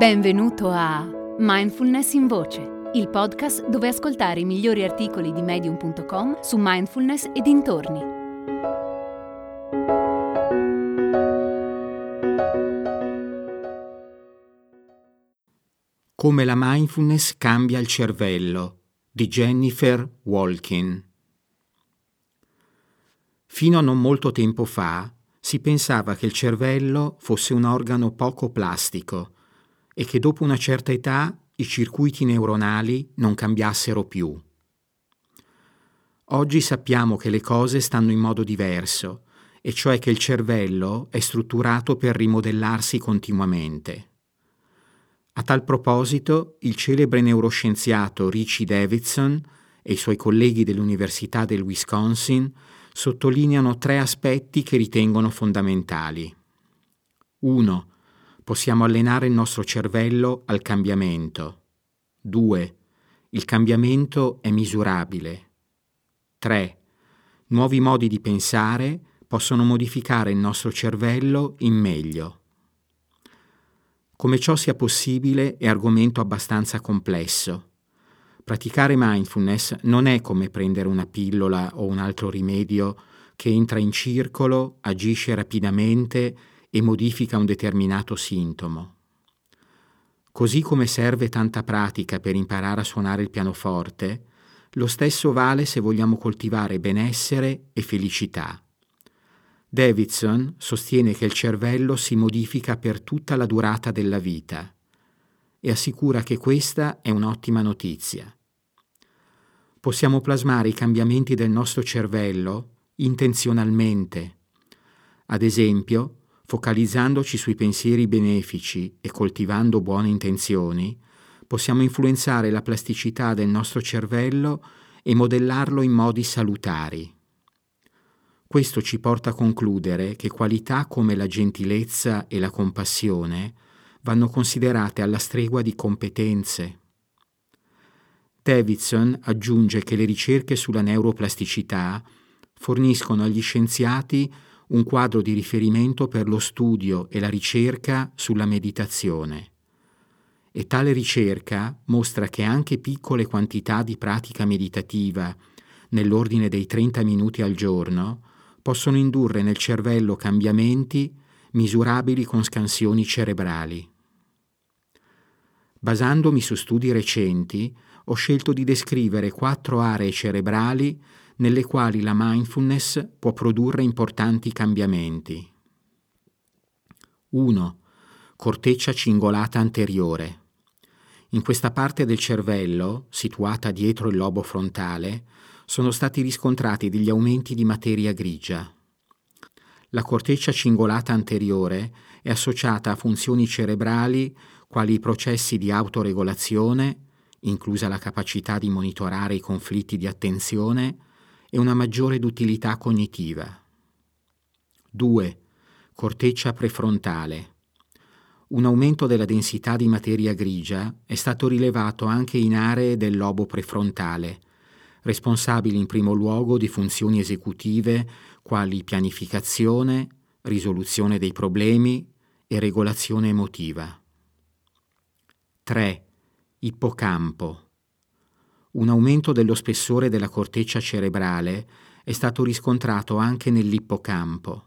Benvenuto a Mindfulness in Voce, il podcast dove ascoltare i migliori articoli di medium.com su mindfulness e dintorni. Come la mindfulness cambia il cervello di Jennifer Walkin. Fino a non molto tempo fa si pensava che il cervello fosse un organo poco plastico e che dopo una certa età i circuiti neuronali non cambiassero più. Oggi sappiamo che le cose stanno in modo diverso, e cioè che il cervello è strutturato per rimodellarsi continuamente. A tal proposito, il celebre neuroscienziato Richie Davidson e i suoi colleghi dell'Università del Wisconsin sottolineano tre aspetti che ritengono fondamentali. 1 possiamo allenare il nostro cervello al cambiamento. 2. Il cambiamento è misurabile. 3. Nuovi modi di pensare possono modificare il nostro cervello in meglio. Come ciò sia possibile è argomento abbastanza complesso. Praticare mindfulness non è come prendere una pillola o un altro rimedio che entra in circolo, agisce rapidamente e modifica un determinato sintomo. Così come serve tanta pratica per imparare a suonare il pianoforte, lo stesso vale se vogliamo coltivare benessere e felicità. Davidson sostiene che il cervello si modifica per tutta la durata della vita e assicura che questa è un'ottima notizia. Possiamo plasmare i cambiamenti del nostro cervello intenzionalmente. Ad esempio, focalizzandoci sui pensieri benefici e coltivando buone intenzioni, possiamo influenzare la plasticità del nostro cervello e modellarlo in modi salutari. Questo ci porta a concludere che qualità come la gentilezza e la compassione vanno considerate alla stregua di competenze. Davidson aggiunge che le ricerche sulla neuroplasticità forniscono agli scienziati un quadro di riferimento per lo studio e la ricerca sulla meditazione. E tale ricerca mostra che anche piccole quantità di pratica meditativa, nell'ordine dei 30 minuti al giorno, possono indurre nel cervello cambiamenti misurabili con scansioni cerebrali. Basandomi su studi recenti, ho scelto di descrivere quattro aree cerebrali nelle quali la mindfulness può produrre importanti cambiamenti. 1. Corteccia cingolata anteriore. In questa parte del cervello, situata dietro il lobo frontale, sono stati riscontrati degli aumenti di materia grigia. La corteccia cingolata anteriore è associata a funzioni cerebrali quali i processi di autoregolazione, inclusa la capacità di monitorare i conflitti di attenzione, e una maggiore d'utilità cognitiva. 2. Corteccia prefrontale. Un aumento della densità di materia grigia è stato rilevato anche in aree del lobo prefrontale, responsabili in primo luogo di funzioni esecutive quali pianificazione, risoluzione dei problemi e regolazione emotiva. 3. Ippocampo un aumento dello spessore della corteccia cerebrale è stato riscontrato anche nell'ippocampo.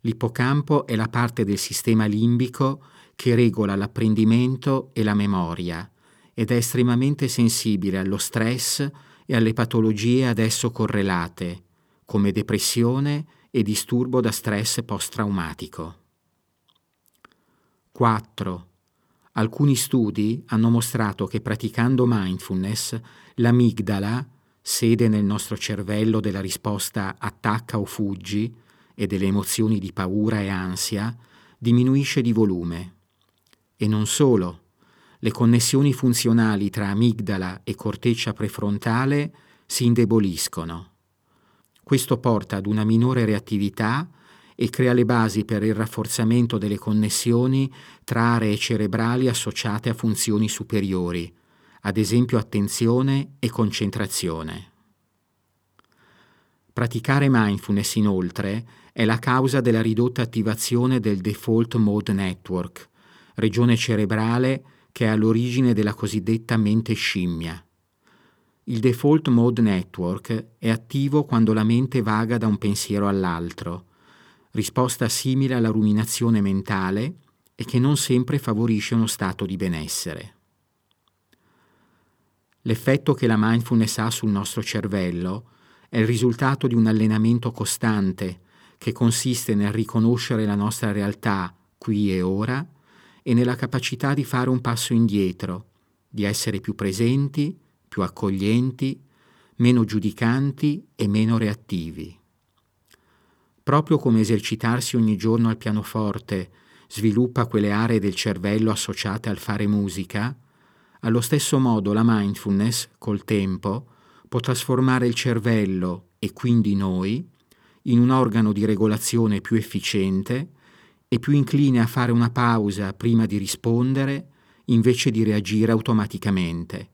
L'ippocampo è la parte del sistema limbico che regola l'apprendimento e la memoria ed è estremamente sensibile allo stress e alle patologie ad esso correlate, come depressione e disturbo da stress post-traumatico. 4. Alcuni studi hanno mostrato che praticando mindfulness l'amigdala, sede nel nostro cervello della risposta attacca o fuggi e delle emozioni di paura e ansia, diminuisce di volume. E non solo, le connessioni funzionali tra amigdala e corteccia prefrontale si indeboliscono. Questo porta ad una minore reattività e crea le basi per il rafforzamento delle connessioni tra aree cerebrali associate a funzioni superiori, ad esempio attenzione e concentrazione. Praticare mindfulness inoltre è la causa della ridotta attivazione del default mode network, regione cerebrale che è all'origine della cosiddetta mente scimmia. Il default mode network è attivo quando la mente vaga da un pensiero all'altro, risposta simile alla ruminazione mentale e che non sempre favorisce uno stato di benessere. L'effetto che la mindfulness ha sul nostro cervello è il risultato di un allenamento costante che consiste nel riconoscere la nostra realtà qui e ora e nella capacità di fare un passo indietro, di essere più presenti, più accoglienti, meno giudicanti e meno reattivi. Proprio come esercitarsi ogni giorno al pianoforte sviluppa quelle aree del cervello associate al fare musica, allo stesso modo la mindfulness, col tempo, può trasformare il cervello e quindi noi in un organo di regolazione più efficiente e più incline a fare una pausa prima di rispondere invece di reagire automaticamente.